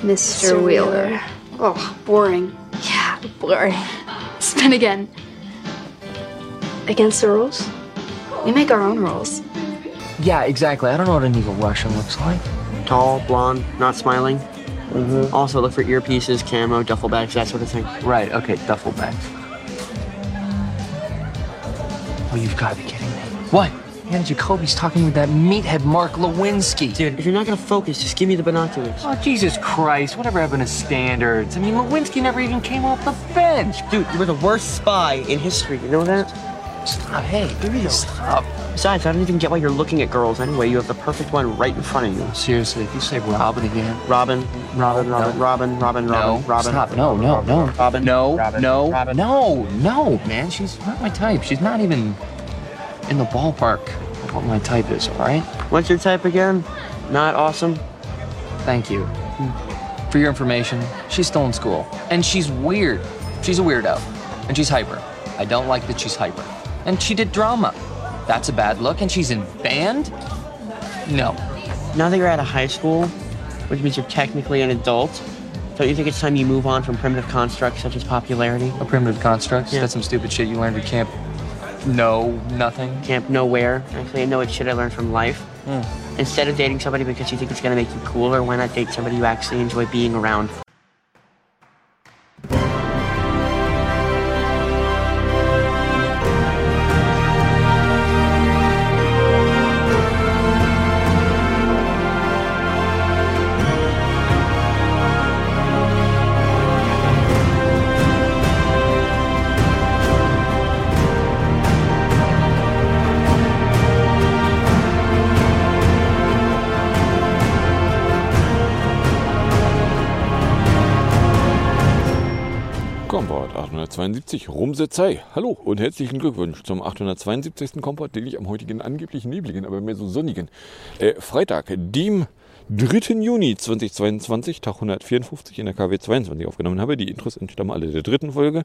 Mr. Wheeler. Oh, boring. Yeah, boring. Spin again. Against the rules? We make our own rules. Yeah, exactly. I don't know what an evil Russian looks like. Tall, blonde, not smiling. Mm-hmm. Also, look for earpieces, camo, duffel bags, that sort of thing. Right, okay, duffel bags. Oh, you've got to be kidding me. What? And Jacoby's talking with that meathead Mark Lewinsky. Dude, if you're not gonna focus, just give me the binoculars. Oh, Jesus Christ. Whatever happened to standards? I mean, Lewinsky never even came off the bench. Dude, you were the worst spy in history. You know that? Stop. Hey, give me a stop. Besides, I don't even get why you're looking at girls anyway. You have the perfect one right in front of you. Seriously, if you say Robin again. Robin, Robin, Robin, No. Robin, Robin, No, Robin, Robin. stop. No, no, no. Robin, No, Robin, no, Robin. no, no, man. She's not my type. She's not even in the ballpark of what my type is, all right? What's your type again? Not awesome. Thank you. For your information, she's still in school. And she's weird. She's a weirdo. And she's hyper. I don't like that she's hyper. And she did drama. That's a bad look. And she's in band? No. Now that you're out of high school, which means you're technically an adult, don't you think it's time you move on from primitive constructs such as popularity? A primitive construct? Yeah. That's some stupid shit you learned at camp. No, nothing. Camp Nowhere. Actually, I know it's shit I learned from life. Hmm. Instead of dating somebody because you think it's gonna make you cooler, why not date somebody you actually enjoy being around? 872, Rumsetzei. Hallo und herzlichen Glückwunsch zum 872. Komport, den ich am heutigen angeblich nebligen, aber mehr so sonnigen äh, Freitag, dem 3. Juni 2022, Tag 154 in der KW 22 aufgenommen habe. Die Intros entstammen alle der dritten Folge,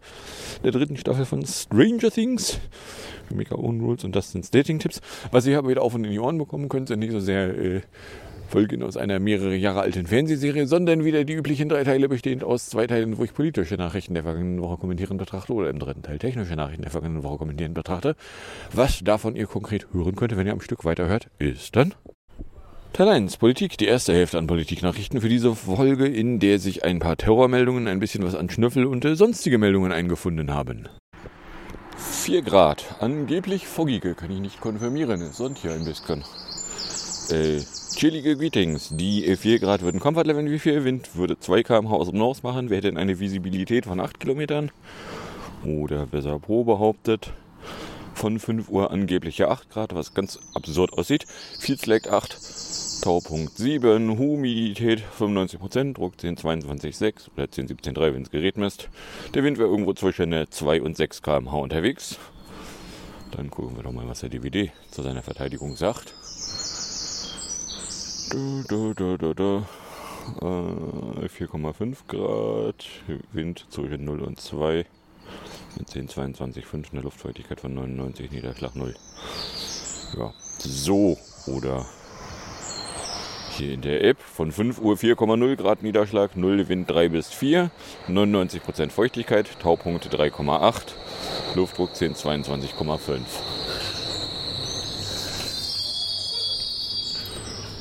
der dritten Staffel von Stranger Things. Mega Own Rules und das sind Dating-Tipps. Was ihr aber wieder auf und in die Ohren bekommen könnt, sind nicht so sehr äh, Folgen aus einer mehrere Jahre alten Fernsehserie, sondern wieder die üblichen drei Teile bestehend aus zwei Teilen, wo ich politische Nachrichten der vergangenen Woche kommentieren betrachte oder im dritten Teil technische Nachrichten der vergangenen Woche kommentieren betrachte. Was davon ihr konkret hören könnt, wenn ihr am Stück weiterhört, ist dann Teil 1, Politik, die erste Hälfte an Politiknachrichten für diese Folge, in der sich ein paar Terrormeldungen, ein bisschen was an Schnüffel und äh, sonstige Meldungen eingefunden haben. 4 Grad, angeblich foggige, kann ich nicht konfirmieren, es sonnt hier ein bisschen. Äh, chillige Greetings. Die äh, 4 Grad würden Comfort Level wie viel? Wind würde 2 km aus dem North machen. Wir hätten eine Visibilität von 8 Kilometern. Oder besser pro behauptet. Von 5 Uhr angebliche 8 Grad, was ganz absurd aussieht. Field Select 8. Taupunkt 7. Humidität 95%. Druck 1022,6 oder 1017,3, wenn das Gerät misst. Der Wind wäre irgendwo zwischen äh, 2 und 6 km/h unterwegs. Dann gucken wir doch mal, was der DVD zu seiner Verteidigung sagt. Da, da, da, da, da. Äh, 4,5 Grad, Wind zwischen 0 und 2, mit 10, 22, 5, eine Luftfeuchtigkeit von 99, Niederschlag 0. Ja, so, oder? Hier in der App von 5 Uhr 4,0 Grad Niederschlag, 0 Wind 3 bis 4, 99% Feuchtigkeit, Taupunkt 3,8, Luftdruck 10, 22,5.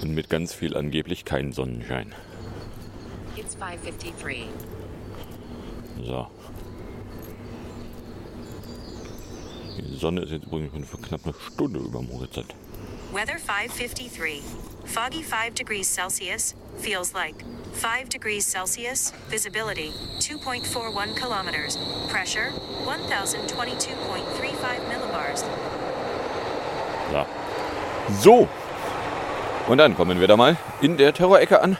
Und mit ganz viel angeblich kein Sonnenschein. It's 553. So. Die Sonne ist jetzt übrigens schon für knapp eine Stunde über dem Horizont. Weather 553. Foggy 5 degrees Celsius. Feels like 5 degrees Celsius. Visibility 2.41 kilometers. Pressure 1022.35 millibars. So. So. Und dann kommen wir da mal in der Terrorecke an,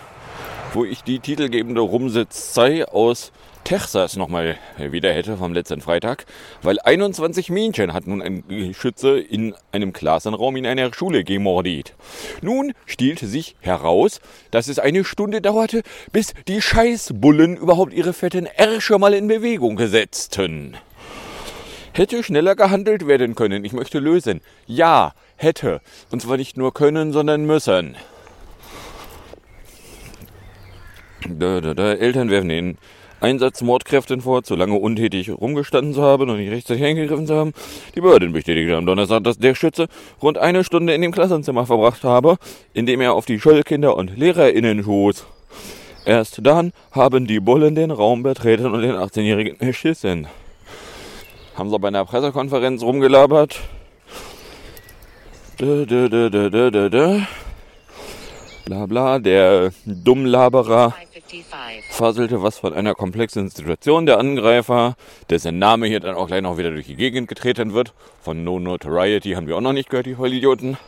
wo ich die titelgebende Rumsitzei aus Texas nochmal wieder hätte vom letzten Freitag, weil 21 Mädchen hat nun ein Schütze in einem Klassenraum in einer Schule gemordet. Nun stielte sich heraus, dass es eine Stunde dauerte, bis die Scheißbullen überhaupt ihre fetten Ärsche mal in Bewegung setzten. Hätte schneller gehandelt werden können. Ich möchte lösen. Ja, hätte. Und zwar nicht nur können, sondern müssen. Da, da, da. Eltern werfen den Einsatzmordkräften vor, zu lange untätig rumgestanden zu haben und nicht rechtzeitig eingegriffen zu haben. Die Behörden bestätigten am Donnerstag, dass der Schütze rund eine Stunde in dem Klassenzimmer verbracht habe, in dem er auf die Schulkinder und LehrerInnen schoss. Erst dann haben die Bullen den Raum betreten und den 18-Jährigen erschissen. Haben sie bei einer Pressekonferenz rumgelabert. Da, da, da, da, da, da. Bla bla, der Dummlaberer faselte was von einer komplexen Situation. Der Angreifer, dessen Name hier dann auch gleich noch wieder durch die Gegend getreten wird. Von No Notoriety haben wir auch noch nicht gehört, die Vollidioten.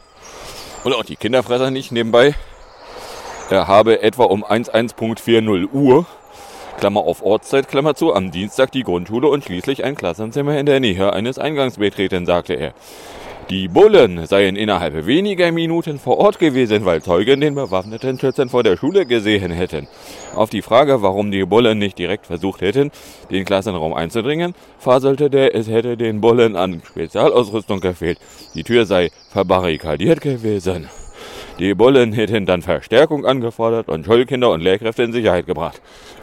Und auch die Kinderfresser nicht nebenbei. Er habe etwa um 11.40 Uhr, Klammer auf Ortszeit, Klammer zu, am Dienstag die Grundschule und schließlich ein Klassenzimmer in der Nähe eines Eingangs betreten, sagte er. Die Bullen seien innerhalb weniger Minuten vor Ort gewesen, weil Zeugen den bewaffneten Schützen vor der Schule gesehen hätten. Auf die Frage, warum die Bullen nicht direkt versucht hätten, den Klassenraum einzudringen, faselte der, es hätte den Bullen an Spezialausrüstung gefehlt. Die Tür sei verbarrikadiert gewesen. Die Bullen hätten dann Verstärkung angefordert und Schulkinder und Lehrkräfte in Sicherheit gebracht.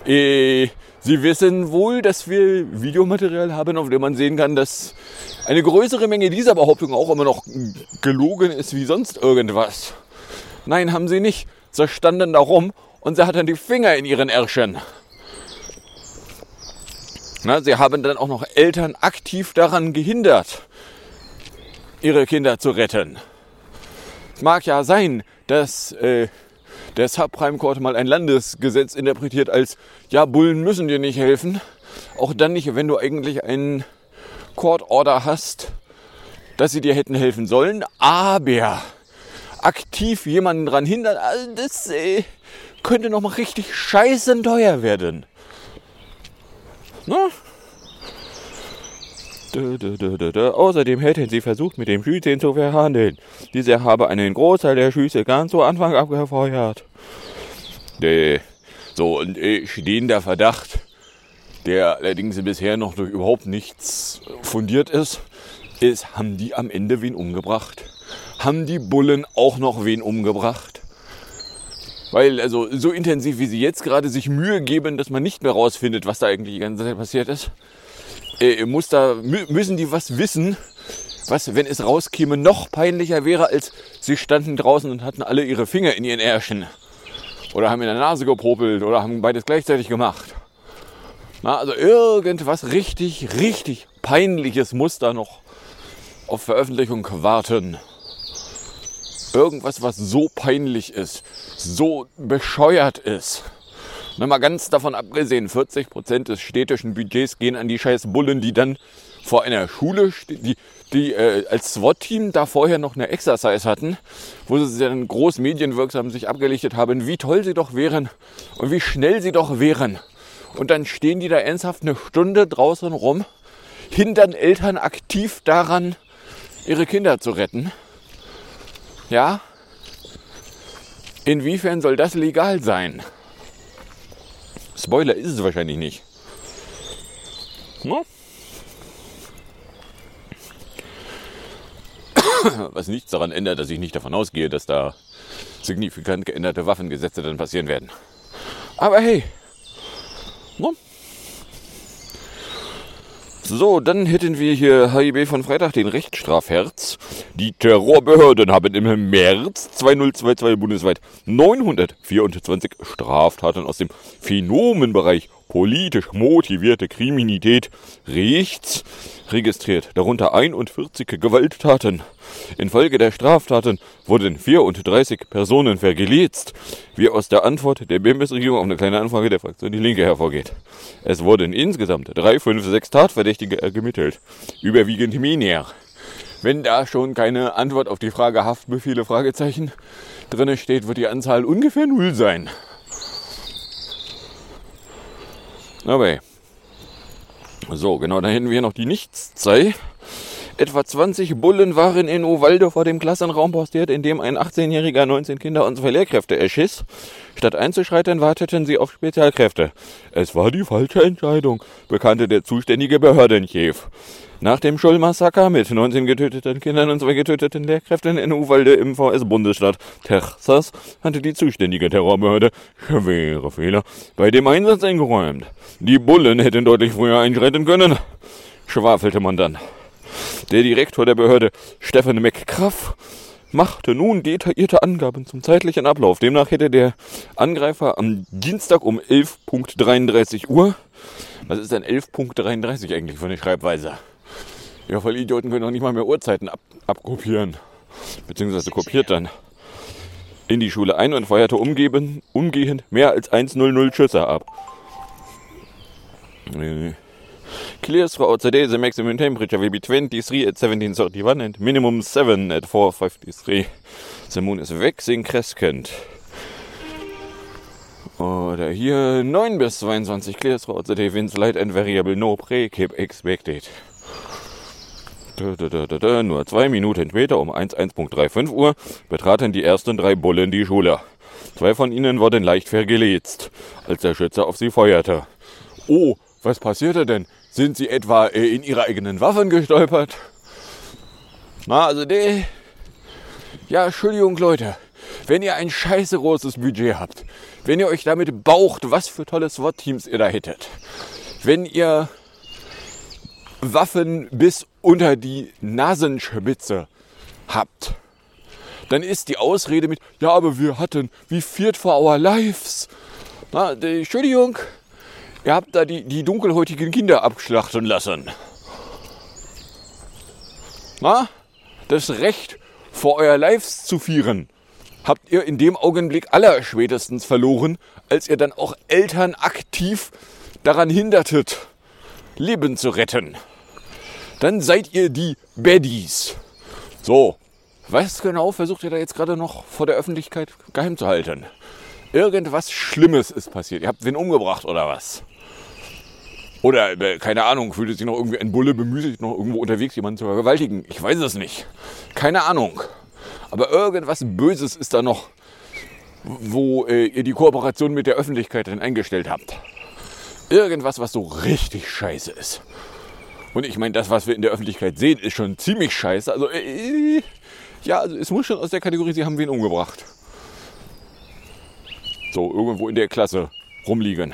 Äh, Sie wissen wohl, dass wir Videomaterial haben, auf dem man sehen kann, dass eine größere Menge dieser Behauptung auch immer noch gelogen ist wie sonst irgendwas. Nein, haben sie nicht. Sie standen da rum und sie hatten die Finger in ihren Ärschen. Na, sie haben dann auch noch Eltern aktiv daran gehindert, ihre Kinder zu retten. Es mag ja sein, dass äh, der Subprime Court mal ein Landesgesetz interpretiert als, ja, Bullen müssen dir nicht helfen. Auch dann nicht, wenn du eigentlich einen Court Order hast, dass sie dir hätten helfen sollen. Aber aktiv jemanden dran hindern, also das äh, könnte noch mal richtig scheißen teuer werden. Ne? Da, da, da. Außerdem hätten sie versucht, mit dem Schützen zu verhandeln. Dieser habe einen Großteil der Schüsse ganz zu Anfang abgefeuert. Äh, so, und äh, stehender Verdacht, der allerdings bisher noch durch überhaupt nichts fundiert ist, ist, haben die am Ende wen umgebracht? Haben die Bullen auch noch wen umgebracht? Weil, also, so intensiv wie sie jetzt gerade sich Mühe geben, dass man nicht mehr rausfindet, was da eigentlich die ganze Zeit passiert ist, äh, muss da, müssen die was wissen, was, wenn es rauskäme, noch peinlicher wäre, als sie standen draußen und hatten alle ihre Finger in ihren Ärschen. Oder haben in der Nase gepopelt oder haben beides gleichzeitig gemacht. Na, also irgendwas richtig, richtig peinliches muss da noch auf Veröffentlichung warten. Irgendwas, was so peinlich ist, so bescheuert ist. Na, mal ganz davon abgesehen, 40 Prozent des städtischen Budgets gehen an die scheiß Bullen, die dann vor einer Schule, die, die äh, als SWAT-Team da vorher noch eine Exercise hatten, wo sie dann groß medienwirksam sich abgelichtet haben, wie toll sie doch wären und wie schnell sie doch wären. Und dann stehen die da ernsthaft eine Stunde draußen rum, hindern Eltern aktiv daran, ihre Kinder zu retten. Ja? Inwiefern soll das legal sein? Spoiler ist es wahrscheinlich nicht. No? Was nichts daran ändert, dass ich nicht davon ausgehe, dass da signifikant geänderte Waffengesetze dann passieren werden. Aber hey, no? So, dann hätten wir hier HIB von Freitag, den Rechtsstrafherz. Die Terrorbehörden haben im März 2022 bundesweit 924 Straftaten aus dem Phänomenbereich politisch motivierte Kriminalität rechts registriert, darunter 41 Gewalttaten. Infolge der Straftaten wurden 34 Personen vergelegt, wie aus der Antwort der Bundesregierung auf eine kleine Anfrage der Fraktion Die Linke hervorgeht. Es wurden insgesamt 3, 5, 6 Tatverdächtige ermittelt, überwiegend Minier. Wenn da schon keine Antwort auf die Frage Haftbefehle Fragezeichen drinne steht, wird die Anzahl ungefähr null sein. Aber so, genau, da hätten wir noch die Nichtszeit. Etwa 20 Bullen waren in Uvalde vor dem Klassenraum postiert, in dem ein 18-Jähriger 19 Kinder und zwei Lehrkräfte erschiss. Statt einzuschreiten, warteten sie auf Spezialkräfte. Es war die falsche Entscheidung, bekannte der zuständige Behördenchef. Nach dem Scholl-Massaker mit 19 getöteten Kindern und zwei getöteten Lehrkräften in Uvalde im VS-Bundesstaat Texas hatte die zuständige Terrorbehörde schwere Fehler bei dem Einsatz eingeräumt. Die Bullen hätten deutlich früher einschreiten können, schwafelte man dann. Der Direktor der Behörde, Stefan McCraff, machte nun detaillierte Angaben zum zeitlichen Ablauf. Demnach hätte der Angreifer am Dienstag um 11.33 Uhr, was ist denn 11.33 eigentlich für eine Schreibweise? Ja, voll Idioten können auch nicht mal mehr Uhrzeiten ab abkopieren. Beziehungsweise kopiert dann. In die Schule ein und feuerte umgeben, umgehend mehr als 100 Schüsse ab. Clears throughout the the maximum temperature will be 23 at 1731 and minimum 7 at 453. The moon is waxing crescent. Oder hier 9 bis 22 clears throughout the winds light and variable, no pre-cap expected. Nur zwei Minuten später, um 11.35 Uhr, betraten die ersten drei Bullen die Schule. Zwei von ihnen wurden leicht vergelitzt, als der Schütze auf sie feuerte. Oh, was passierte denn? Sind sie etwa äh, in ihre eigenen Waffen gestolpert? Na, also die... Ja, Entschuldigung, Leute. Wenn ihr ein scheiße großes Budget habt, wenn ihr euch damit baucht, was für tolle SWAT-Teams ihr da hättet, wenn ihr Waffen bis unter die Nasenspitze habt, dann ist die Ausrede mit, ja, aber wir hatten wie Feared for our lives. Na, die, Entschuldigung, ihr habt da die, die dunkelhäutigen Kinder abschlachten lassen. Na, das Recht vor euer Lives zu vieren habt ihr in dem Augenblick allerspätestens verloren, als ihr dann auch Eltern aktiv daran hindertet, Leben zu retten dann seid ihr die Baddies. So, was genau versucht ihr da jetzt gerade noch vor der Öffentlichkeit geheim zu halten? Irgendwas Schlimmes ist passiert. Ihr habt wen umgebracht oder was? Oder, äh, keine Ahnung, fühlt sich noch irgendwie ein Bulle bemüßigt, noch irgendwo unterwegs jemanden zu vergewaltigen? Ich weiß es nicht. Keine Ahnung. Aber irgendwas Böses ist da noch, wo äh, ihr die Kooperation mit der Öffentlichkeit dann eingestellt habt. Irgendwas, was so richtig scheiße ist. Und ich meine, das, was wir in der Öffentlichkeit sehen, ist schon ziemlich scheiße. Also, äh, ja, also es muss schon aus der Kategorie, sie haben wen umgebracht. So, irgendwo in der Klasse rumliegen.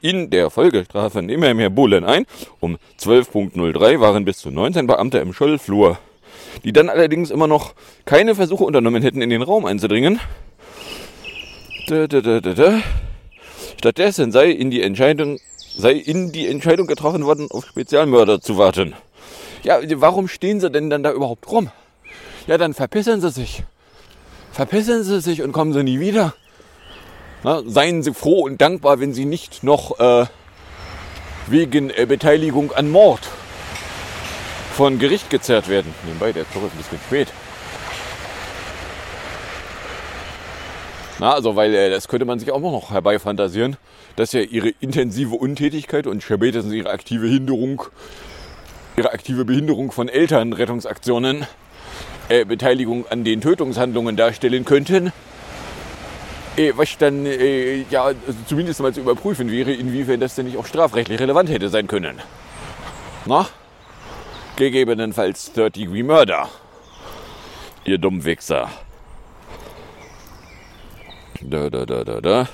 In der Folge trafen immer mehr Bullen ein. Um 12.03 waren bis zu 19 Beamte im Schollflur, die dann allerdings immer noch keine Versuche unternommen hätten, in den Raum einzudringen. Stattdessen sei in die Entscheidung sei in die Entscheidung getroffen worden, auf Spezialmörder zu warten. Ja, warum stehen sie denn dann da überhaupt rum? Ja, dann verpissen sie sich. Verpissen sie sich und kommen sie nie wieder. Na, seien sie froh und dankbar, wenn sie nicht noch äh, wegen äh, Beteiligung an Mord von Gericht gezerrt werden. Nebenbei, der Zug ist ein bisschen spät. Na, also, weil äh, das könnte man sich auch noch herbeifantasieren dass ja ihre intensive Untätigkeit und spätestens ihre aktive Hinderung, ihre aktive Behinderung von Elternrettungsaktionen äh, Beteiligung an den Tötungshandlungen darstellen könnten. Äh, was dann äh, ja also zumindest mal zu überprüfen wäre, inwiefern das denn nicht auch strafrechtlich relevant hätte sein können. Na? Gegebenenfalls Third Degree Murder. Ihr Dummwichser. Da, da, da, da, da.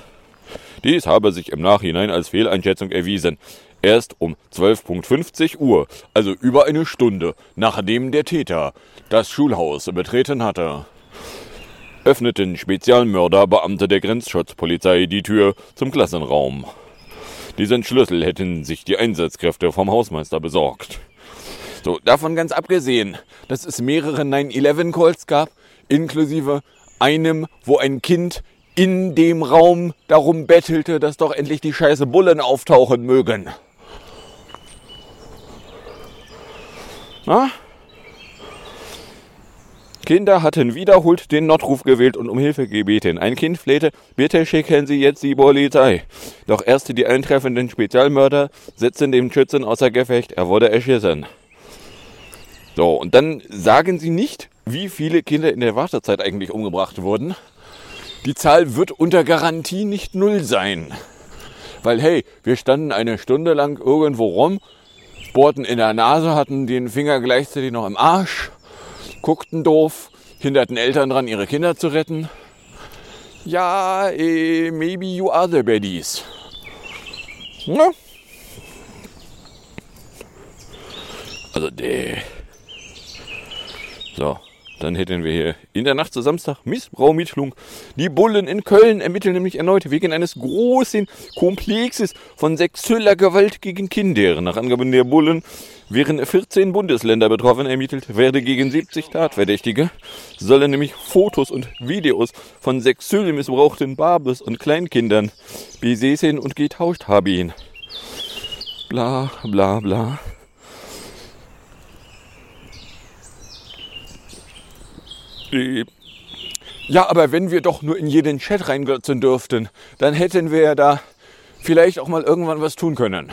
Dies habe sich im Nachhinein als Fehleinschätzung erwiesen. Erst um 12.50 Uhr, also über eine Stunde, nachdem der Täter das Schulhaus betreten hatte, öffneten Spezialmörderbeamte der Grenzschutzpolizei die Tür zum Klassenraum. Diesen Schlüssel hätten sich die Einsatzkräfte vom Hausmeister besorgt. So, davon ganz abgesehen, dass es mehrere 9-11-Calls gab, inklusive einem, wo ein Kind in dem Raum darum bettelte, dass doch endlich die scheiße Bullen auftauchen mögen. Na? Kinder hatten wiederholt den Notruf gewählt und um Hilfe gebeten. Ein Kind flehte, bitte schicken Sie jetzt die Polizei. Doch erst die eintreffenden Spezialmörder setzten den Schützen außer Gefecht. Er wurde erschissen. So, und dann sagen Sie nicht, wie viele Kinder in der Wartezeit eigentlich umgebracht wurden. Die Zahl wird unter Garantie nicht null sein. Weil hey, wir standen eine Stunde lang irgendwo rum, bohrten in der Nase, hatten den Finger gleichzeitig noch im Arsch, guckten doof, hinderten Eltern dran, ihre Kinder zu retten. Ja, eh, maybe you are the baddies. Ja. Also, de. So, dann hätten wir hier in der Nacht zu Samstag Missbrauchermittlung. Die Bullen in Köln ermitteln nämlich erneut wegen eines großen Komplexes von sexueller Gewalt gegen Kinder. Nach Angaben der Bullen wären 14 Bundesländer betroffen. Ermittelt werde gegen 70 Tatverdächtige. Sollen nämlich Fotos und Videos von sexuell missbrauchten Babys und Kleinkindern besessen und getauscht haben. Bla bla bla. Äh, Ja, aber wenn wir doch nur in jeden Chat reinglotzen dürften, dann hätten wir ja da vielleicht auch mal irgendwann was tun können.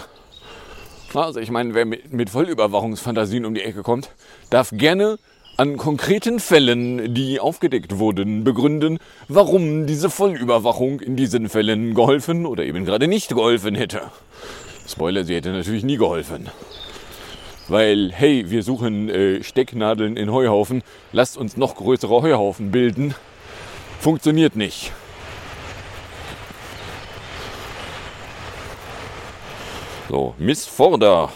Also ich meine, wer mit, mit Vollüberwachungsfantasien um die Ecke kommt, darf gerne an konkreten Fällen, die aufgedeckt wurden, begründen, warum diese Vollüberwachung in diesen Fällen geholfen oder eben gerade nicht geholfen hätte. Spoiler, sie hätte natürlich nie geholfen. Weil, hey, wir suchen äh, Stecknadeln in Heuhaufen, lasst uns noch größere Heuhaufen bilden. Funktioniert nicht. So, Miss Forder.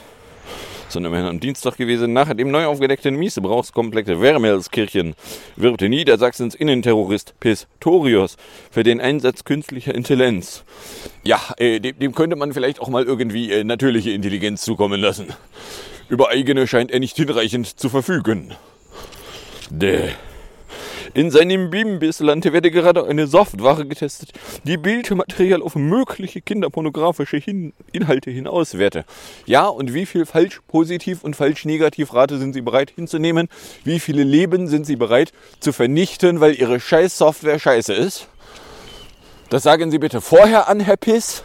Sondern wir am Dienstag gewesen. Nach dem neu aufgedeckten Missbrauchskomplex Wermelskirchen wirbt Niedersachsens Innenterrorist Pistorius für den Einsatz künstlicher Intelligenz. Ja, äh, dem, dem könnte man vielleicht auch mal irgendwie äh, natürliche Intelligenz zukommen lassen. Über eigene scheint er nicht hinreichend zu verfügen. Däh. In seinem Bimbisland werde gerade eine Software getestet, die Bildmaterial auf mögliche kinderpornografische Hin Inhalte hinauswerte. Ja, und wie viel falsch positiv und falsch negativ Rate sind Sie bereit hinzunehmen? Wie viele Leben sind Sie bereit zu vernichten, weil Ihre scheiß Software scheiße ist? Das sagen Sie bitte vorher an, Herr Piss.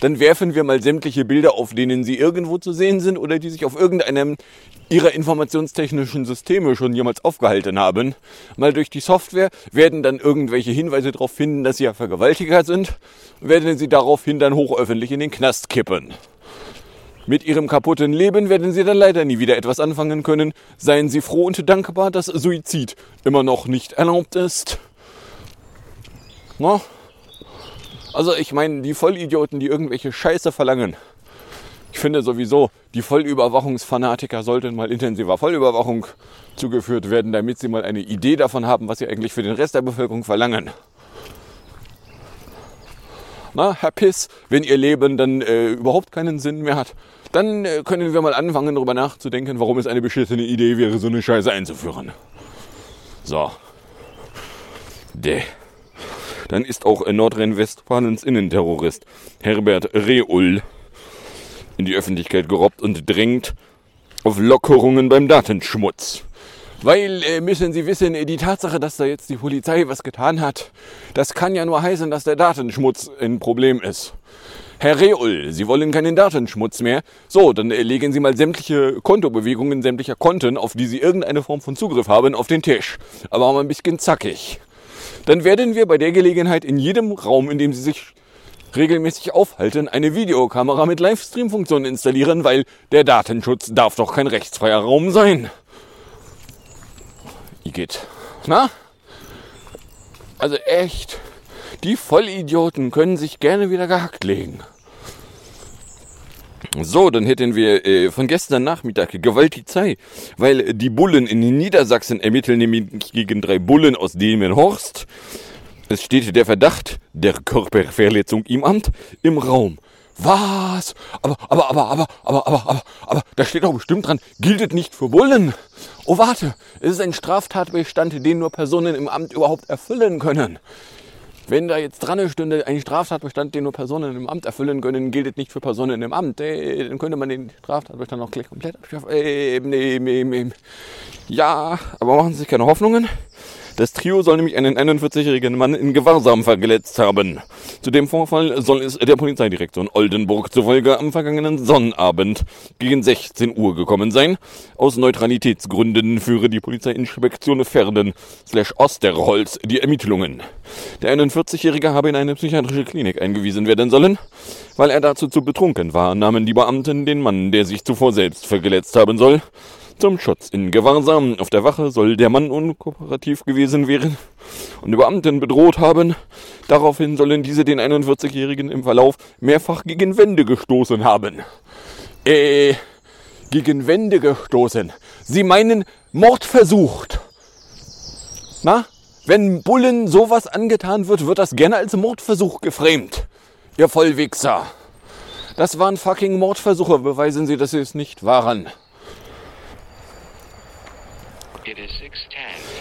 Dann werfen wir mal sämtliche Bilder, auf denen Sie irgendwo zu sehen sind oder die sich auf irgendeinem Ihrer informationstechnischen Systeme schon jemals aufgehalten haben, mal durch die Software, werden dann irgendwelche Hinweise darauf finden, dass Sie ja Vergewaltiger sind, werden Sie daraufhin dann hochöffentlich in den Knast kippen. Mit Ihrem kaputten Leben werden Sie dann leider nie wieder etwas anfangen können. Seien Sie froh und dankbar, dass Suizid immer noch nicht erlaubt ist. Na? Also ich meine, die Vollidioten, die irgendwelche Scheiße verlangen. Ich finde sowieso, die Vollüberwachungsfanatiker sollten mal intensiver Vollüberwachung zugeführt werden, damit sie mal eine Idee davon haben, was sie eigentlich für den Rest der Bevölkerung verlangen. Na, Herr Piss, wenn Ihr Leben dann äh, überhaupt keinen Sinn mehr hat, dann äh, können wir mal anfangen, darüber nachzudenken, warum es eine beschissene Idee wäre, so eine Scheiße einzuführen. So. Däh. Dann ist auch Nordrhein-Westfalens Innenterrorist Herbert Reul in die Öffentlichkeit gerobbt und drängt auf Lockerungen beim Datenschmutz. Weil, äh, müssen Sie wissen, äh, die Tatsache, dass da jetzt die Polizei was getan hat, das kann ja nur heißen, dass der Datenschmutz ein Problem ist. Herr Reul, Sie wollen keinen Datenschmutz mehr. So, dann äh, legen Sie mal sämtliche Kontobewegungen sämtlicher Konten, auf die Sie irgendeine Form von Zugriff haben, auf den Tisch. Aber mal ein bisschen zackig. Dann werden wir bei der Gelegenheit in jedem Raum, in dem Sie sich regelmäßig aufhalten, eine Videokamera mit Livestream-Funktion installieren, weil der Datenschutz darf doch kein rechtsfreier Raum sein. Igitt. Na? Also echt, die Vollidioten können sich gerne wieder gehackt legen. So, dann hätten wir äh, von gestern Nachmittag Gewaltigzei, weil die Bullen in Niedersachsen ermitteln nämlich gegen drei Bullen aus Delmenhorst. Es steht der Verdacht der Körperverletzung im Amt im Raum. Was? Aber, aber, aber, aber, aber, aber, aber, aber, da steht doch bestimmt dran, gilt nicht für Bullen. Oh, warte, es ist ein Straftatbestand, den nur Personen im Amt überhaupt erfüllen können. Wenn da jetzt dran stünde, ein Straftatbestand, den nur Personen im Amt erfüllen können, gilt es nicht für Personen im Amt. Äh, dann könnte man den Straftatbestand auch gleich komplett abschaffen. Äh, nee, nee, nee. Ja, aber machen Sie sich keine Hoffnungen. Das Trio soll nämlich einen 41-jährigen Mann in Gewahrsam verletzt haben. Zu dem Vorfall soll es der Polizeidirektion Oldenburg zufolge am vergangenen Sonnabend gegen 16 Uhr gekommen sein. Aus Neutralitätsgründen führe die Polizeiinspektion Verden Osterholz die Ermittlungen. Der 41-Jährige habe in eine psychiatrische Klinik eingewiesen werden sollen. Weil er dazu zu betrunken war, nahmen die Beamten den Mann, der sich zuvor selbst verletzt haben soll, zum Schutz in Gewahrsam. Auf der Wache soll der Mann unkooperativ gewesen werden und die Beamten bedroht haben. Daraufhin sollen diese den 41-Jährigen im Verlauf mehrfach gegen Wände gestoßen haben. Äh, gegen Wände gestoßen. Sie meinen Mord versucht. Na? Wenn Bullen sowas angetan wird, wird das gerne als Mordversuch geframed. Ihr Vollwichser. Das waren fucking Mordversuche. Beweisen Sie, dass Sie es nicht waren.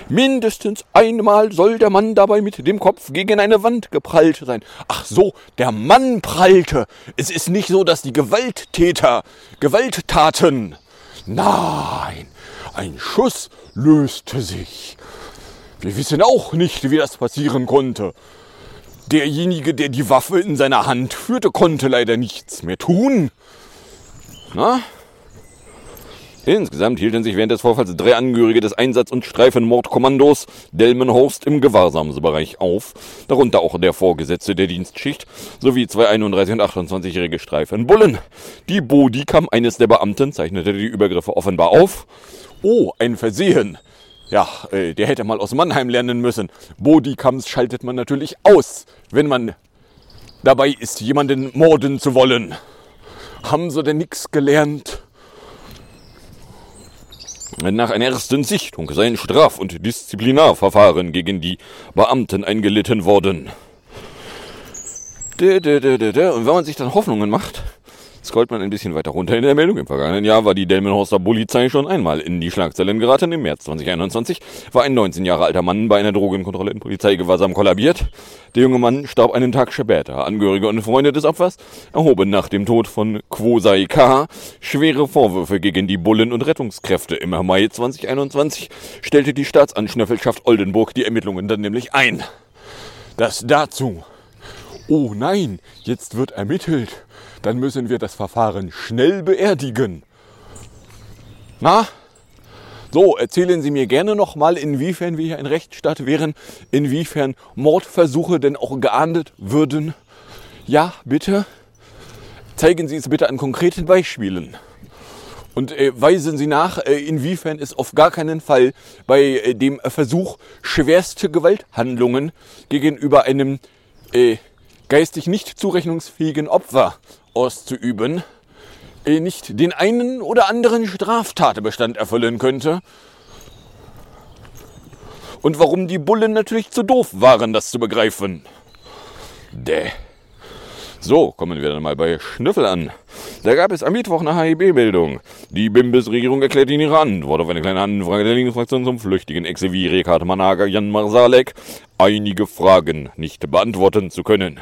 Mindestens einmal soll der Mann dabei mit dem Kopf gegen eine Wand geprallt sein. Ach so, der Mann prallte. Es ist nicht so, dass die Gewalttäter Gewalttaten. Nein, ein Schuss löste sich. Wir wissen auch nicht, wie das passieren konnte. Derjenige, der die Waffe in seiner Hand führte, konnte leider nichts mehr tun. Na? Insgesamt hielten sich während des Vorfalls drei Angehörige des Einsatz- und Streifenmordkommandos Delmenhorst im Gewahrsamsbereich auf, darunter auch der Vorgesetzte der Dienstschicht sowie zwei 31- und 28-jährige Streifenbullen. Die Bodykam eines der Beamten zeichnete die Übergriffe offenbar auf. Oh, ein Versehen. Ja, äh, der hätte mal aus Mannheim lernen müssen. Bodycams schaltet man natürlich aus, wenn man dabei ist, jemanden morden zu wollen. Haben sie denn nichts gelernt? Nach einer ersten Sichtung seien Straf- und Disziplinarverfahren gegen die Beamten eingelitten worden. Und wenn man sich dann Hoffnungen macht, scrollt man ein bisschen weiter runter in der Meldung. Im vergangenen Jahr war die Delmenhorster Polizei schon einmal in die Schlagzeilen geraten. Im März 2021 war ein 19 Jahre alter Mann bei einer Drogenkontrolle in Polizeigewahrsam kollabiert. Der junge Mann starb einen Tag später. Angehörige und Freunde des Opfers erhoben nach dem Tod von Kwosai K. schwere Vorwürfe gegen die Bullen- und Rettungskräfte. Im Mai 2021 stellte die Staatsanschnüffelschaft Oldenburg die Ermittlungen dann nämlich ein. Das dazu. Oh nein, jetzt wird ermittelt dann müssen wir das Verfahren schnell beerdigen. Na? So, erzählen Sie mir gerne nochmal, inwiefern wir hier ein Rechtsstaat wären, inwiefern Mordversuche denn auch geahndet würden. Ja, bitte. Zeigen Sie es bitte an konkreten Beispielen. Und äh, weisen Sie nach, äh, inwiefern es auf gar keinen Fall bei äh, dem Versuch, schwerste Gewalthandlungen gegenüber einem äh, geistig nicht zurechnungsfähigen Opfer auszuüben, äh, nicht den einen oder anderen Straftatbestand erfüllen könnte. Und warum die Bullen natürlich zu doof waren, das zu begreifen. Däh. So, kommen wir dann mal bei Schnüffel an. Da gab es am Mittwoch eine HIB-Meldung. Die Bimbis-Regierung erklärt in ihrer Antwort auf eine kleine Anfrage der Linksfraktion zum flüchtigen Exevi Rekat Managa Jan Marsalek einige Fragen nicht beantworten zu können.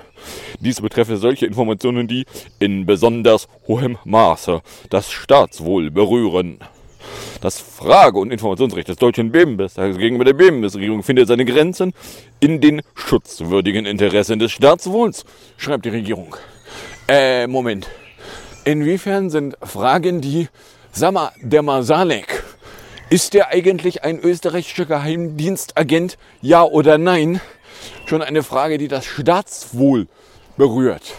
Dies betreffe solche Informationen, die in besonders hohem Maße das Staatswohl berühren. Das Frage- und Informationsrecht des deutschen Bundestages gegenüber der Bundesregierung findet seine Grenzen in den schutzwürdigen Interessen des Staatswohls, schreibt die Regierung. Äh, Moment. Inwiefern sind Fragen, die, sag mal, der Masalek, ist der eigentlich ein österreichischer Geheimdienstagent, ja oder nein? Schon eine Frage, die das Staatswohl berührt.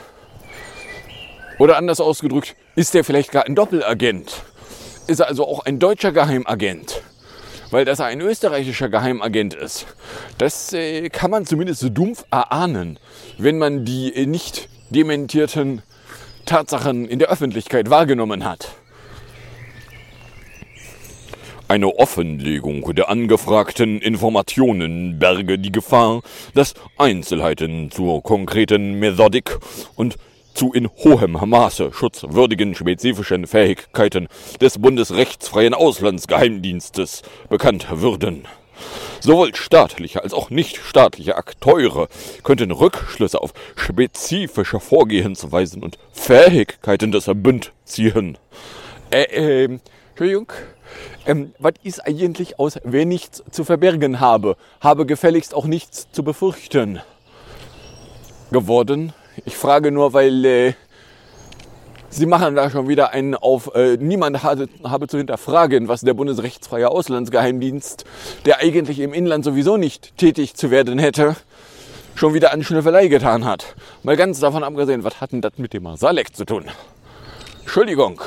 Oder anders ausgedrückt, ist der vielleicht gar ein Doppelagent? Ist er also auch ein deutscher Geheimagent? Weil dass er ein österreichischer Geheimagent ist, das äh, kann man zumindest so dumpf erahnen, wenn man die äh, nicht dementierten Tatsachen in der Öffentlichkeit wahrgenommen hat. Eine Offenlegung der angefragten Informationen berge die Gefahr, dass Einzelheiten zur konkreten Methodik und zu in hohem Maße schutzwürdigen spezifischen Fähigkeiten des bundesrechtsfreien Auslandsgeheimdienstes bekannt würden. Sowohl staatliche als auch nichtstaatliche Akteure könnten Rückschlüsse auf spezifische Vorgehensweisen und Fähigkeiten des Bund ziehen. Äh, äh, Entschuldigung, Ähm, was ist eigentlich aus, wer nichts zu verbergen habe, habe gefälligst auch nichts zu befürchten geworden? Ich frage nur, weil äh, Sie machen da schon wieder einen auf, äh, niemand habe, habe zu hinterfragen, was der bundesrechtsfreie Auslandsgeheimdienst, der eigentlich im Inland sowieso nicht tätig zu werden hätte, schon wieder an Schnüffelei getan hat. Mal ganz davon abgesehen, was hat denn das mit dem Masalek zu tun? Entschuldigung.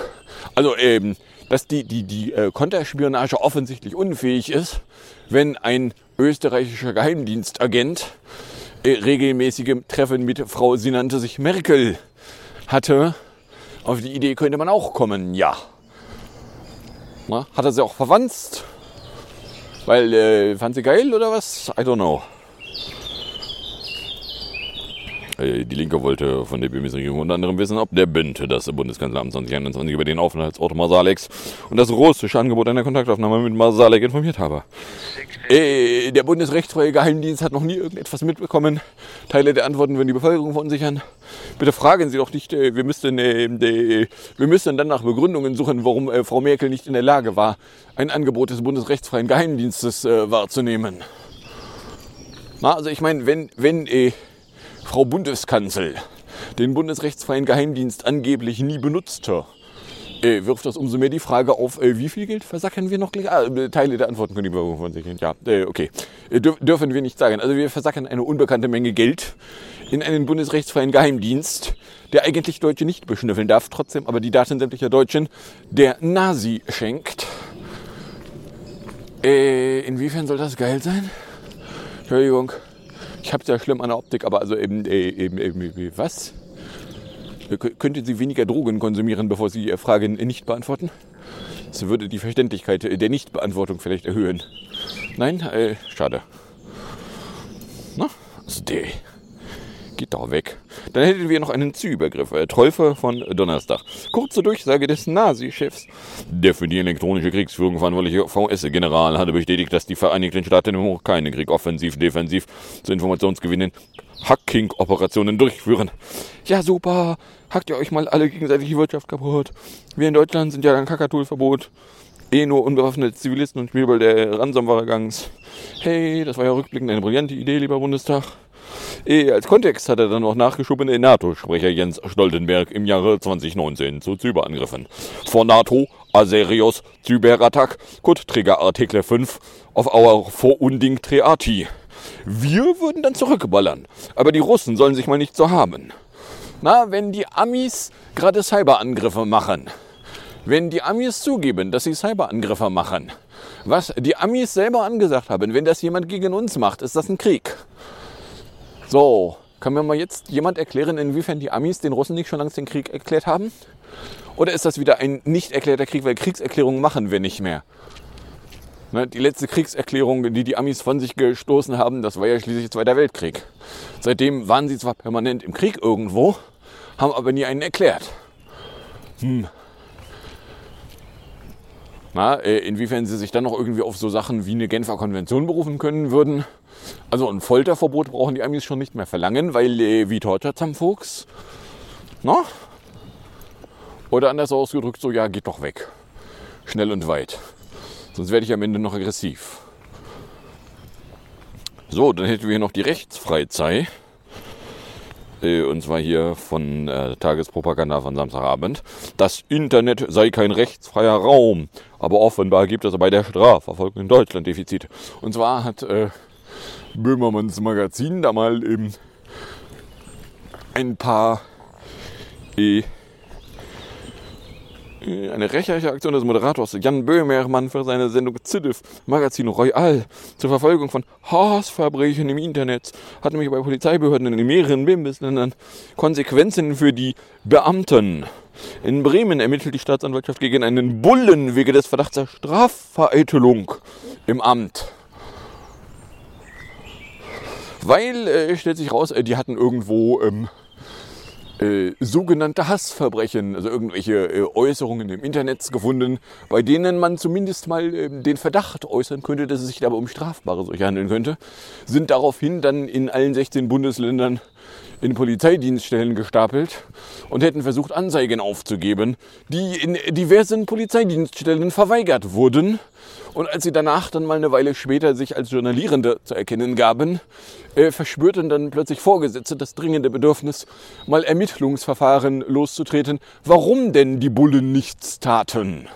Also, ähm, dass die, die, die äh, Konterspionage offensichtlich unfähig ist, wenn ein österreichischer Geheimdienstagent äh, regelmäßige Treffen mit Frau, sie nannte sich Merkel, hatte. Auf die Idee könnte man auch kommen, ja. Na, hat er sie auch verwandt? Weil, äh, fand sie geil oder was? I don't know. Äh, Die Linke wollte von der Bundesregierung unter anderem wissen, ob der Bünd, das Bundeskanzleramt 2021 über den Aufenthaltsort Masaleks und das russische Angebot einer Kontaktaufnahme mit Masalek informiert habe. Äh, der Bundesrechtsfreie Geheimdienst hat noch nie irgendetwas mitbekommen. Teile der Antworten würden die Bevölkerung verunsichern. Bitte fragen Sie doch nicht, äh, wir müssten, äh, äh, wir müssten dann nach Begründungen suchen, warum äh, Frau Merkel nicht in der Lage war, ein Angebot des Bundesrechtsfreien Geheimdienstes äh, wahrzunehmen. Na, also ich meine, wenn, wenn äh, Frau Bundeskanzler den bundesrechtsfreien Geheimdienst angeblich nie benutzte, äh, wirft das umso mehr die Frage auf, äh, wie viel Geld versacken wir noch gleich? Ah, äh, Teile der Antworten können die von sich. Ja, äh, okay. Äh, dürf, dürfen wir nicht sagen. Also wir versacken eine unbekannte Menge Geld in einen bundesrechtsfreien Geheimdienst, der eigentlich Deutsche nicht beschnüffeln darf, trotzdem aber die Daten sämtlicher Deutschen der Nazi schenkt. Äh, inwiefern soll das geil sein? Entschuldigung. Ich habe es ja schlimm an der Optik, aber also eben, äh, eben, eben, eben was? Äh, kö- Könnte sie weniger Drogen konsumieren, bevor sie Ihre Frage nicht beantworten? Das würde die Verständlichkeit der Nichtbeantwortung vielleicht erhöhen. Nein? Äh, schade. Na, also der geht doch weg. Dann hätten wir noch einen Zielübergriff. Äh, Teufel von Donnerstag. Kurze Durchsage des Nazi-Chefs. Der für die elektronische Kriegsführung verantwortliche VS-General hatte bestätigt, dass die Vereinigten Staaten im Ukraine-Krieg offensiv, defensiv zu Informationsgewinnen Hacking-Operationen durchführen. Ja, super. Hackt ihr euch mal alle gegenseitig die Wirtschaft kaputt. Wir in Deutschland sind ja dann Kakatool-Verbot. Eh nur unbewaffnete Zivilisten und Spielball der Ransomware-Gangs. Hey, das war ja rückblickend eine brillante Idee, lieber Bundestag. Eh, als Kontext hat er dann noch nachgeschoben, der NATO-Sprecher Jens Stoltenberg im Jahre 2019 zu Cyberangriffen. Vor NATO, Aserios, Cyberattack, Gut, Trigger Artikel 5 auf our Vorunding Treati. Wir würden dann zurückballern, aber die Russen sollen sich mal nicht so haben. Na, wenn die Amis gerade Cyberangriffe machen, wenn die Amis zugeben, dass sie Cyberangriffe machen, was die Amis selber angesagt haben, wenn das jemand gegen uns macht, ist das ein Krieg. So, kann mir mal jetzt jemand erklären, inwiefern die Amis den Russen nicht schon längst den Krieg erklärt haben? Oder ist das wieder ein nicht erklärter Krieg, weil Kriegserklärungen machen wir nicht mehr? Ne, die letzte Kriegserklärung, die die Amis von sich gestoßen haben, das war ja schließlich Zweiter Weltkrieg. Seitdem waren sie zwar permanent im Krieg irgendwo, haben aber nie einen erklärt. Hm. Na, äh, inwiefern sie sich dann noch irgendwie auf so Sachen wie eine Genfer Konvention berufen können würden. Also ein Folterverbot brauchen die Amis schon nicht mehr verlangen, weil äh, wie Torture zum Fuchs. Na? Oder anders ausgedrückt, so ja, geht doch weg. Schnell und weit. Sonst werde ich am Ende noch aggressiv. So, dann hätten wir hier noch die Rechtsfreizei. Und zwar hier von äh, Tagespropaganda von Samstagabend. Das Internet sei kein rechtsfreier Raum. Aber offenbar gibt es bei der Strafverfolgung in Deutschland Defizite. Und zwar hat äh, Böhmermanns Magazin da mal eben ein paar äh, eine rechtliche Aktion des Moderators Jan Böhmermann für seine Sendung ZDF Magazin Royal zur Verfolgung von Hassverbrechen im Internet hat nämlich bei Polizeibehörden in mehreren Bundesländern Konsequenzen für die Beamten. In Bremen ermittelt die Staatsanwaltschaft gegen einen Bullen wegen des Verdachts der Strafvereitelung im Amt. Weil, äh, stellt sich raus, äh, die hatten irgendwo ähm, äh, sogenannte Hassverbrechen, also irgendwelche äh, Äußerungen im Internet gefunden, bei denen man zumindest mal äh, den Verdacht äußern könnte, dass es sich dabei um strafbare solche handeln könnte, sind daraufhin dann in allen 16 Bundesländern in Polizeidienststellen gestapelt und hätten versucht, Anzeigen aufzugeben, die in diversen Polizeidienststellen verweigert wurden. Und als sie danach dann mal eine Weile später sich als Journalierende zu erkennen gaben, äh, verspürten dann plötzlich Vorgesetzte das dringende Bedürfnis, mal Ermittlungsverfahren loszutreten, warum denn die Bullen nichts taten.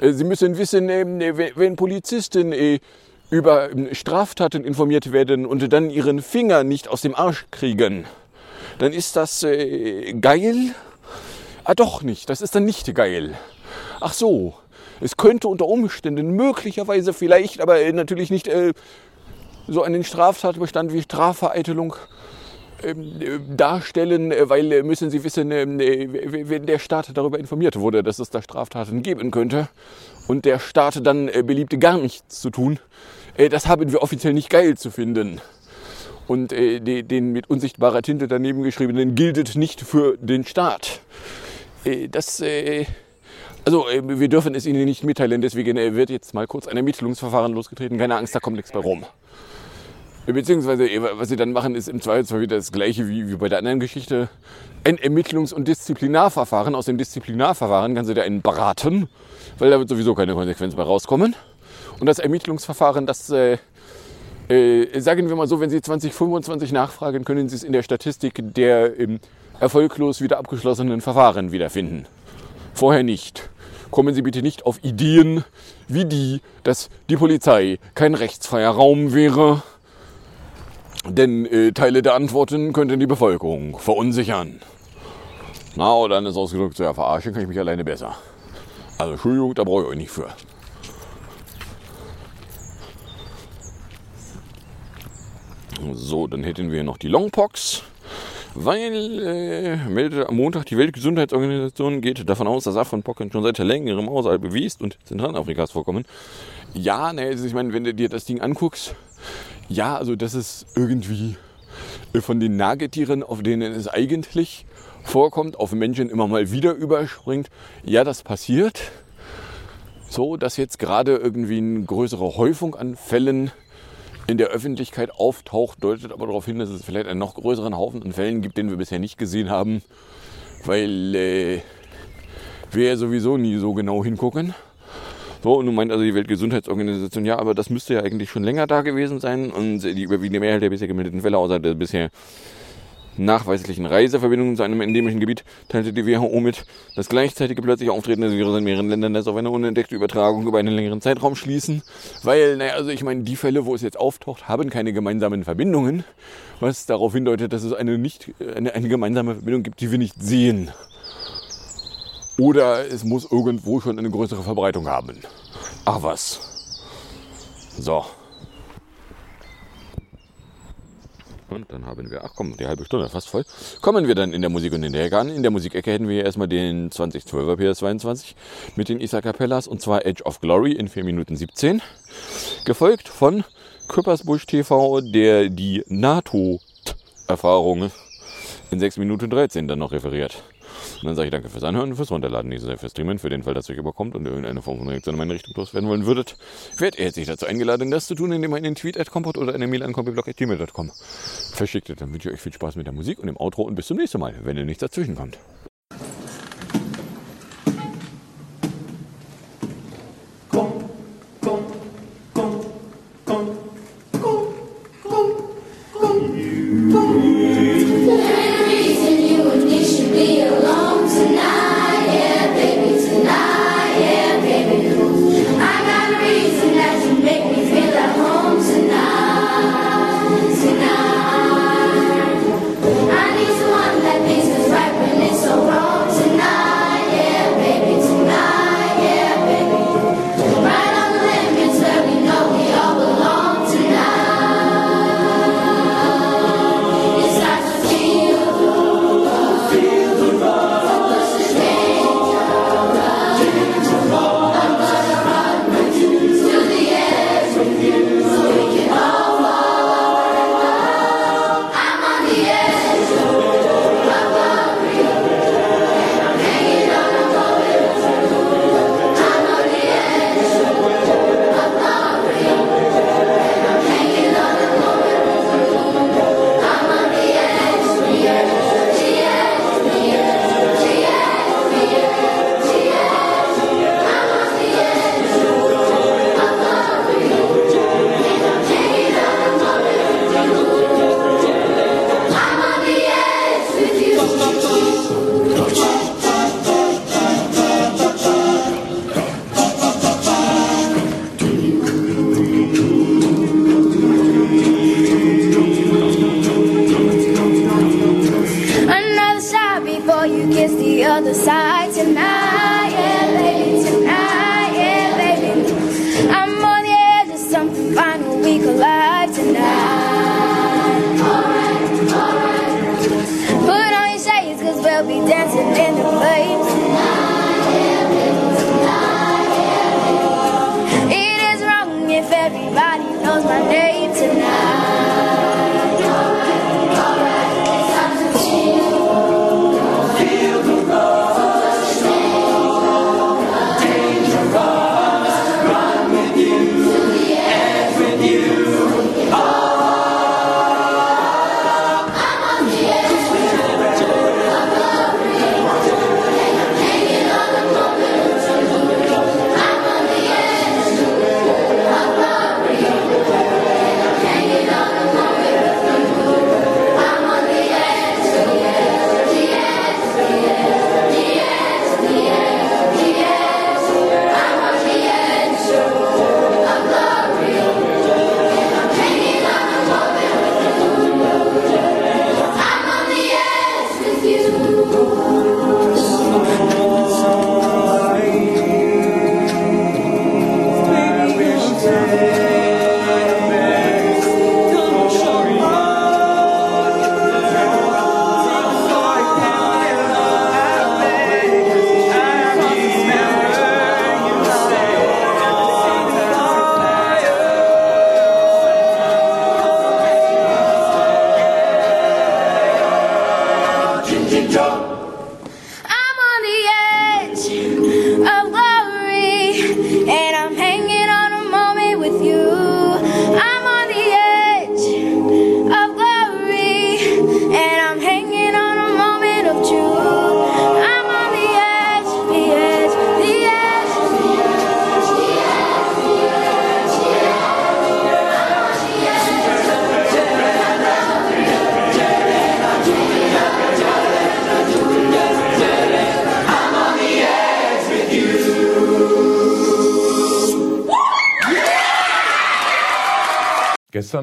Äh, sie müssen wissen, äh, wenn Polizisten äh, über ähm, Straftaten informiert werden und dann ihren Finger nicht aus dem Arsch kriegen, dann ist das äh, geil? Ah doch nicht, das ist dann nicht geil. Ach so, es könnte unter Umständen möglicherweise vielleicht, aber äh, natürlich nicht äh, so einen Straftatbestand wie Strafvereitelung ähm, äh, darstellen, äh, weil äh, müssen Sie wissen, ähm, wenn der Staat darüber informiert wurde, dass es da Straftaten geben könnte und der Staat dann beliebte gar nichts zu tun, das haben wir offiziell nicht geil zu finden. Und den mit unsichtbarer Tinte daneben geschriebenen gilt nicht für den Staat. Das, also wir dürfen es Ihnen nicht mitteilen, deswegen wird jetzt mal kurz ein Ermittlungsverfahren losgetreten. Keine Angst, da kommt nichts bei rum. Beziehungsweise, was sie dann machen, ist im Zweifelsfall wieder das gleiche wie, wie bei der anderen Geschichte. Ein Ermittlungs- und Disziplinarverfahren. Aus dem Disziplinarverfahren kann sie da einen beraten, weil da wird sowieso keine Konsequenz mehr rauskommen. Und das Ermittlungsverfahren, das, äh, äh, sagen wir mal so, wenn Sie 2025 nachfragen, können Sie es in der Statistik der ähm, erfolglos wieder abgeschlossenen Verfahren wiederfinden. Vorher nicht. Kommen Sie bitte nicht auf Ideen wie die, dass die Polizei kein rechtsfreier Raum wäre denn äh, Teile der Antworten könnten die Bevölkerung verunsichern. Na, oder dann ist ausgedrückt, so ja, verarschen kann ich mich alleine besser. Also Entschuldigung, da brauche ich euch nicht für. So, dann hätten wir noch die Longpox. Weil, äh, am Montag die Weltgesundheitsorganisation geht davon aus, dass Affenpocken schon seit längerem außerhalb West- und Zentralafrikas vorkommen. Ja, ne, also ich meine, wenn du dir das Ding anguckst, ja, also das ist irgendwie von den Nagetieren, auf denen es eigentlich vorkommt, auf Menschen immer mal wieder überspringt. Ja, das passiert. So, dass jetzt gerade irgendwie eine größere Häufung an Fällen in der Öffentlichkeit auftaucht, deutet aber darauf hin, dass es vielleicht einen noch größeren Haufen an Fällen gibt, den wir bisher nicht gesehen haben, weil äh, wir ja sowieso nie so genau hingucken. So, und nun meint also die Weltgesundheitsorganisation, ja, aber das müsste ja eigentlich schon länger da gewesen sein. Und die überwiegende Mehrheit der bisher gemeldeten Fälle, außer der bisher nachweislichen Reiseverbindungen zu einem endemischen Gebiet, teilte die WHO mit, das gleichzeitige plötzliche Auftreten des Virus in mehreren Ländern lässt auf eine unentdeckte Übertragung über einen längeren Zeitraum schließen. Weil, naja, also ich meine, die Fälle, wo es jetzt auftaucht, haben keine gemeinsamen Verbindungen, was darauf hindeutet, dass es eine, nicht, eine, eine gemeinsame Verbindung gibt, die wir nicht sehen. Oder es muss irgendwo schon eine größere Verbreitung haben. Ach was. So. Und dann haben wir, ach komm, die halbe Stunde, fast voll. Kommen wir dann in der Musik und in der Ecke an. In der Musikecke hätten wir erstmal den 2012er PS22 mit den Isa Capellas und zwar Edge of Glory in 4 Minuten 17. Gefolgt von Küppersbusch TV, der die NATO-Erfahrungen in 6 Minuten 13 dann noch referiert. Und dann sage ich danke fürs Anhören fürs Runterladen, sehr fürs Streamen. Für den Fall, dass euch überkommt und irgendeine Form von Reaktion in meine Richtung loswerden wollen würdet, werdet ihr herzlich dazu eingeladen, das zu tun, indem ihr einen Tweet at Kompot oder eine Mail an kompiblog.gmail.com verschickt. Dann wünsche ich euch viel Spaß mit der Musik und dem Outro und bis zum nächsten Mal, wenn ihr nichts dazwischen kommt.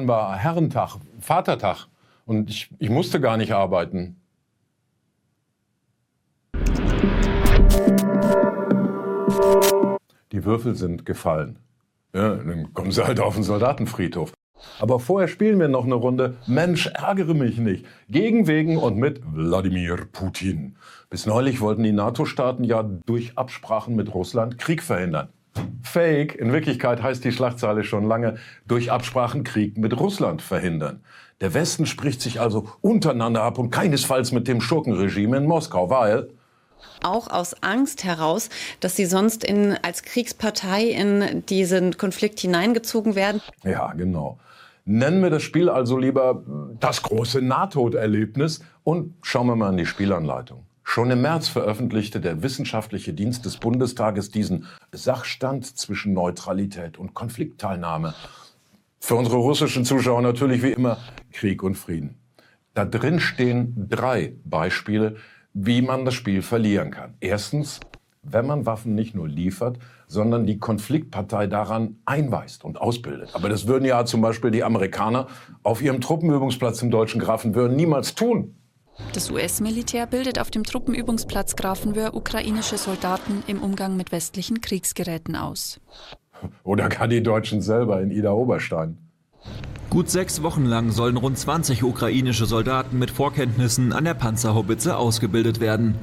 Gestern war Herrentag, Vatertag und ich, ich musste gar nicht arbeiten. Die Würfel sind gefallen. Ja, dann kommen sie halt auf den Soldatenfriedhof. Aber vorher spielen wir noch eine Runde Mensch, ärgere mich nicht. Gegen, wegen und mit Wladimir Putin. Bis neulich wollten die NATO-Staaten ja durch Absprachen mit Russland Krieg verhindern. Fake. In Wirklichkeit heißt die Schlachtzeile schon lange durch Absprachen Krieg mit Russland verhindern. Der Westen spricht sich also untereinander ab und keinesfalls mit dem Schurkenregime in Moskau, weil auch aus Angst heraus, dass sie sonst in, als Kriegspartei in diesen Konflikt hineingezogen werden. Ja, genau. Nennen wir das Spiel also lieber das große Nahtoderlebnis und schauen wir mal in die Spielanleitung. Schon im März veröffentlichte der Wissenschaftliche Dienst des Bundestages diesen Sachstand zwischen Neutralität und Konfliktteilnahme. Für unsere russischen Zuschauer natürlich wie immer Krieg und Frieden. Da drin stehen drei Beispiele, wie man das Spiel verlieren kann. Erstens, wenn man Waffen nicht nur liefert, sondern die Konfliktpartei daran einweist und ausbildet. Aber das würden ja zum Beispiel die Amerikaner auf ihrem Truppenübungsplatz im deutschen Grafenwöhr niemals tun. Das US-Militär bildet auf dem Truppenübungsplatz Grafenwöhr ukrainische Soldaten im Umgang mit westlichen Kriegsgeräten aus. Oder gar die Deutschen selber in Ida Oberstein. Gut sechs Wochen lang sollen rund 20 ukrainische Soldaten mit Vorkenntnissen an der Panzerhaubitze ausgebildet werden.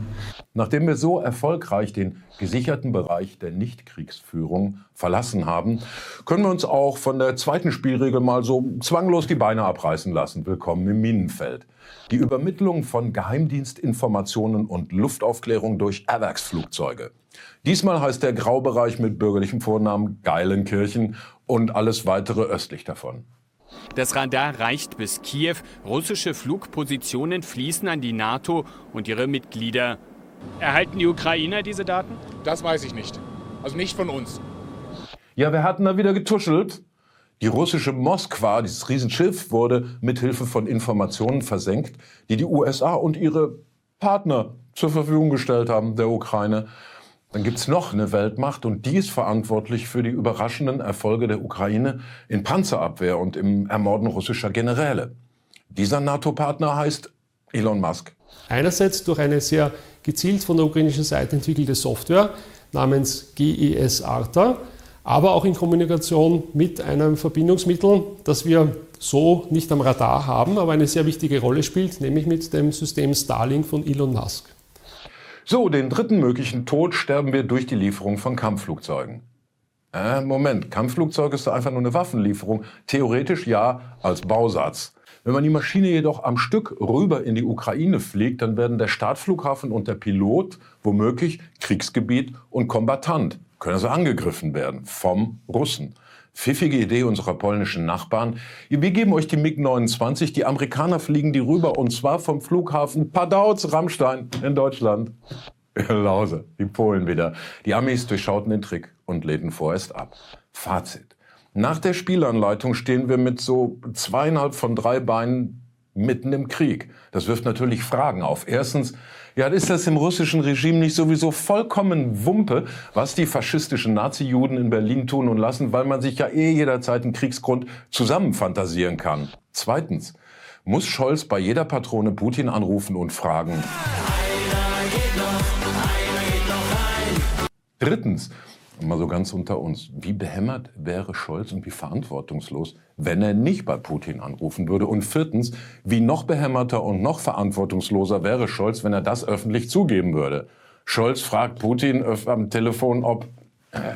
Nachdem wir so erfolgreich den gesicherten Bereich der Nichtkriegsführung verlassen haben, können wir uns auch von der zweiten Spielregel mal so zwanglos die Beine abreißen lassen. Willkommen im Minenfeld. Die Übermittlung von Geheimdienstinformationen und Luftaufklärung durch Erwerksflugzeuge. Diesmal heißt der Graubereich mit bürgerlichem Vornamen Geilenkirchen und alles weitere östlich davon. Das Radar reicht bis Kiew. Russische Flugpositionen fließen an die NATO und ihre Mitglieder. Erhalten die Ukrainer diese Daten? Das weiß ich nicht. Also nicht von uns. Ja, wir hatten da wieder getuschelt. Die russische Moskwa, dieses Riesenschiff, wurde mithilfe von Informationen versenkt, die die USA und ihre Partner zur Verfügung gestellt haben, der Ukraine. Dann gibt's noch eine Weltmacht und die ist verantwortlich für die überraschenden Erfolge der Ukraine in Panzerabwehr und im Ermorden russischer Generäle. Dieser NATO-Partner heißt Elon Musk. Einerseits durch eine sehr gezielt von der ukrainischen Seite entwickelte Software namens GES Arta, aber auch in Kommunikation mit einem Verbindungsmittel, das wir so nicht am Radar haben, aber eine sehr wichtige Rolle spielt, nämlich mit dem System Starlink von Elon Musk. So, den dritten möglichen Tod sterben wir durch die Lieferung von Kampfflugzeugen. Äh, Moment, Kampfflugzeug ist einfach nur eine Waffenlieferung. Theoretisch ja, als Bausatz. Wenn man die Maschine jedoch am Stück rüber in die Ukraine fliegt, dann werden der Startflughafen und der Pilot womöglich Kriegsgebiet und Kombatant. Können also angegriffen werden vom Russen. Pfiffige Idee unserer polnischen Nachbarn. Wir geben euch die MiG-29, die Amerikaner fliegen die rüber und zwar vom Flughafen Padauz, Rammstein in Deutschland. Lause, die Polen wieder. Die Amis durchschauten den Trick und läden vorerst ab. Fazit. Nach der Spielanleitung stehen wir mit so zweieinhalb von drei Beinen mitten im Krieg. Das wirft natürlich Fragen auf. Erstens, ja, ist das im russischen Regime nicht sowieso vollkommen Wumpe, was die faschistischen Nazi-Juden in Berlin tun und lassen, weil man sich ja eh jederzeit einen Kriegsgrund zusammenfantasieren kann? Zweitens, muss Scholz bei jeder Patrone Putin anrufen und fragen. Drittens, mal so ganz unter uns, wie behämmert wäre Scholz und wie verantwortungslos, wenn er nicht bei Putin anrufen würde? Und viertens, wie noch behämmerter und noch verantwortungsloser wäre Scholz, wenn er das öffentlich zugeben würde? Scholz fragt Putin am Telefon, ob... Äh.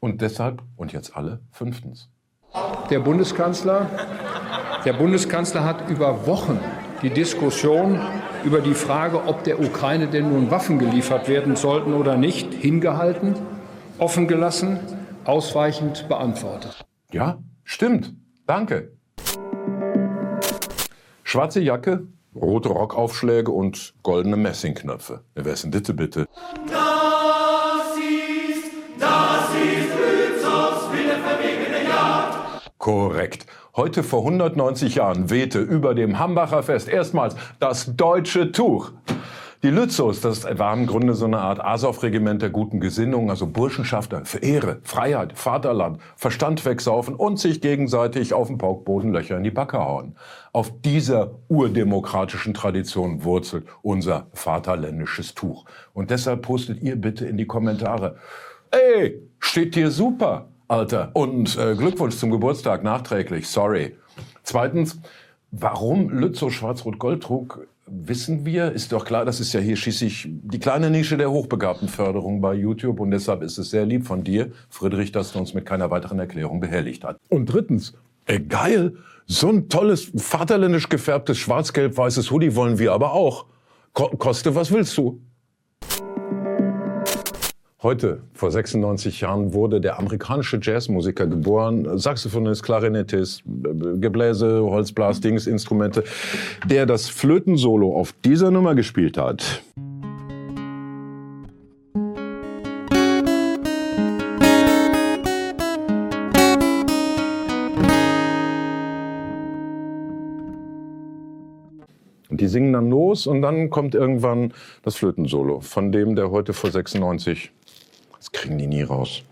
Und deshalb, und jetzt alle, fünftens. Der Bundeskanzler, der Bundeskanzler hat über Wochen die Diskussion über die Frage, ob der Ukraine denn nun Waffen geliefert werden sollten oder nicht, hingehalten, offen gelassen, ausweichend beantwortet. Ja, stimmt. Danke. Schwarze Jacke, rote Rockaufschläge und goldene Messingknöpfe. Wer ist denn bitte, bitte? Das ist, das ist Jagd. Korrekt. Heute vor 190 Jahren wehte über dem Hambacher Fest erstmals das deutsche Tuch. Die Lützos, das war im Grunde so eine Art Azov-Regiment der guten Gesinnung, also Burschenschafter für Ehre, Freiheit, Vaterland, Verstand wegsaufen und sich gegenseitig auf dem Paukboden Löcher in die Backe hauen. Auf dieser urdemokratischen Tradition wurzelt unser vaterländisches Tuch. Und deshalb postet ihr bitte in die Kommentare, ey, steht dir super, Alter. Und äh, Glückwunsch zum Geburtstag nachträglich, sorry. Zweitens, warum Lützow Schwarz-Rot-Gold trug, wissen wir. Ist doch klar, das ist ja hier schließlich die kleine Nische der Hochbegabtenförderung bei YouTube. Und deshalb ist es sehr lieb von dir, Friedrich, dass du uns mit keiner weiteren Erklärung behelligt hast. Und drittens, ey, geil, so ein tolles, vaterländisch gefärbtes schwarz-gelb-weißes Hoodie wollen wir aber auch. Ko koste, was willst du? Heute, vor 96 Jahren, wurde der amerikanische Jazzmusiker geboren, Saxophonist, Klarinettist, Gebläse, Holzblas, Instrumente, der das Flötensolo auf dieser Nummer gespielt hat. Die singen dann los und dann kommt irgendwann das Flötensolo von dem, der heute vor 96 das kriegen die nie raus.